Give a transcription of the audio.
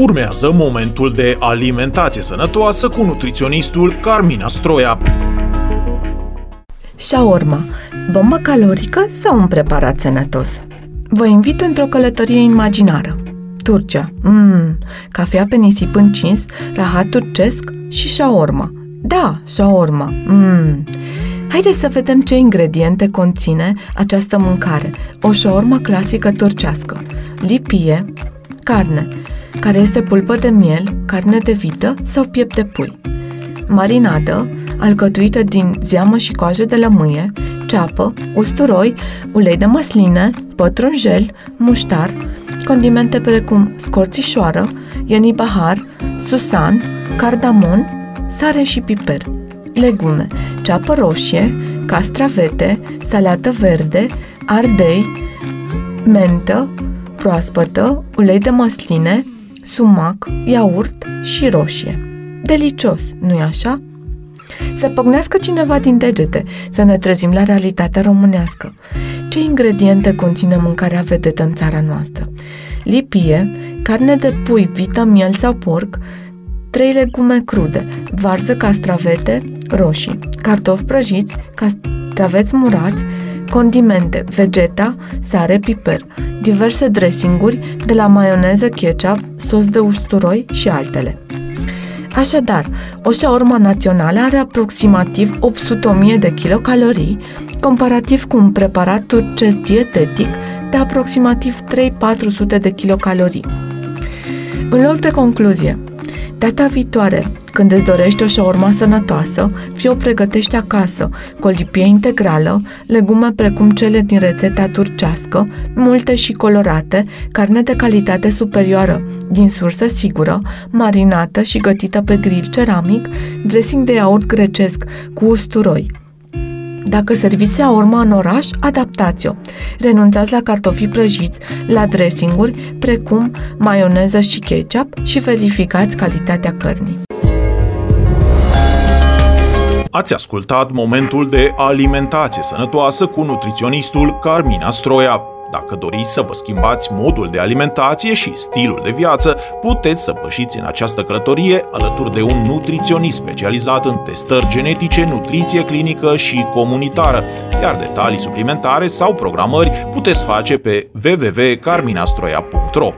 Urmează momentul de alimentație sănătoasă cu nutriționistul Carmina Stroia. Shaorma, bombă calorică sau un preparat sănătos? Vă invit într-o călătorie imaginară. Turcia, mmm, cafea pe nisip încins, rahat turcesc și shaorma. Da, shaorma, mmm. Haideți să vedem ce ingrediente conține această mâncare. O shaorma clasică turcească. Lipie, carne, care este pulpă de miel, carne de vită sau piept de pui. Marinadă, alcătuită din zeamă și coajă de lămâie, ceapă, usturoi, ulei de măsline, pătrunjel, muștar, condimente precum scorțișoară, ienibahar, susan, cardamon, sare și piper. Legume, ceapă roșie, castravete, salată verde, ardei, mentă, proaspătă, ulei de măsline, sumac, iaurt și roșie. Delicios, nu-i așa? Să păgnească cineva din degete, să ne trezim la realitatea românească. Ce ingrediente conține mâncarea vedetă în țara noastră? Lipie, carne de pui, vită, miel sau porc, trei legume crude, varză, castravete, roșii, cartofi prăjiți, castraveți murați, condimente, vegeta, sare, piper, diverse dressinguri, de la maioneză, ketchup, sos de usturoi și altele. Așadar, o shaorma națională are aproximativ 800.000 de kilocalorii, comparativ cu un preparat turcesc dietetic de aproximativ 3-400 de kilocalorii. În loc de concluzie, data viitoare, când îți dorești o șaurma sănătoasă, fie o pregătești acasă, cu o lipie integrală, legume precum cele din rețeta turcească, multe și colorate, carne de calitate superioară, din sursă sigură, marinată și gătită pe grill ceramic, dressing de iaurt grecesc cu usturoi. Dacă serviți urma în oraș, adaptați-o. Renunțați la cartofi prăjiți, la dressinguri, precum maioneză și ketchup și verificați calitatea cărnii. Ați ascultat momentul de alimentație sănătoasă cu nutriționistul Carmina Stroia. Dacă doriți să vă schimbați modul de alimentație și stilul de viață, puteți să pășiți în această călătorie alături de un nutriționist specializat în testări genetice, nutriție clinică și comunitară, iar detalii suplimentare sau programări puteți face pe www.carminastroia.ro.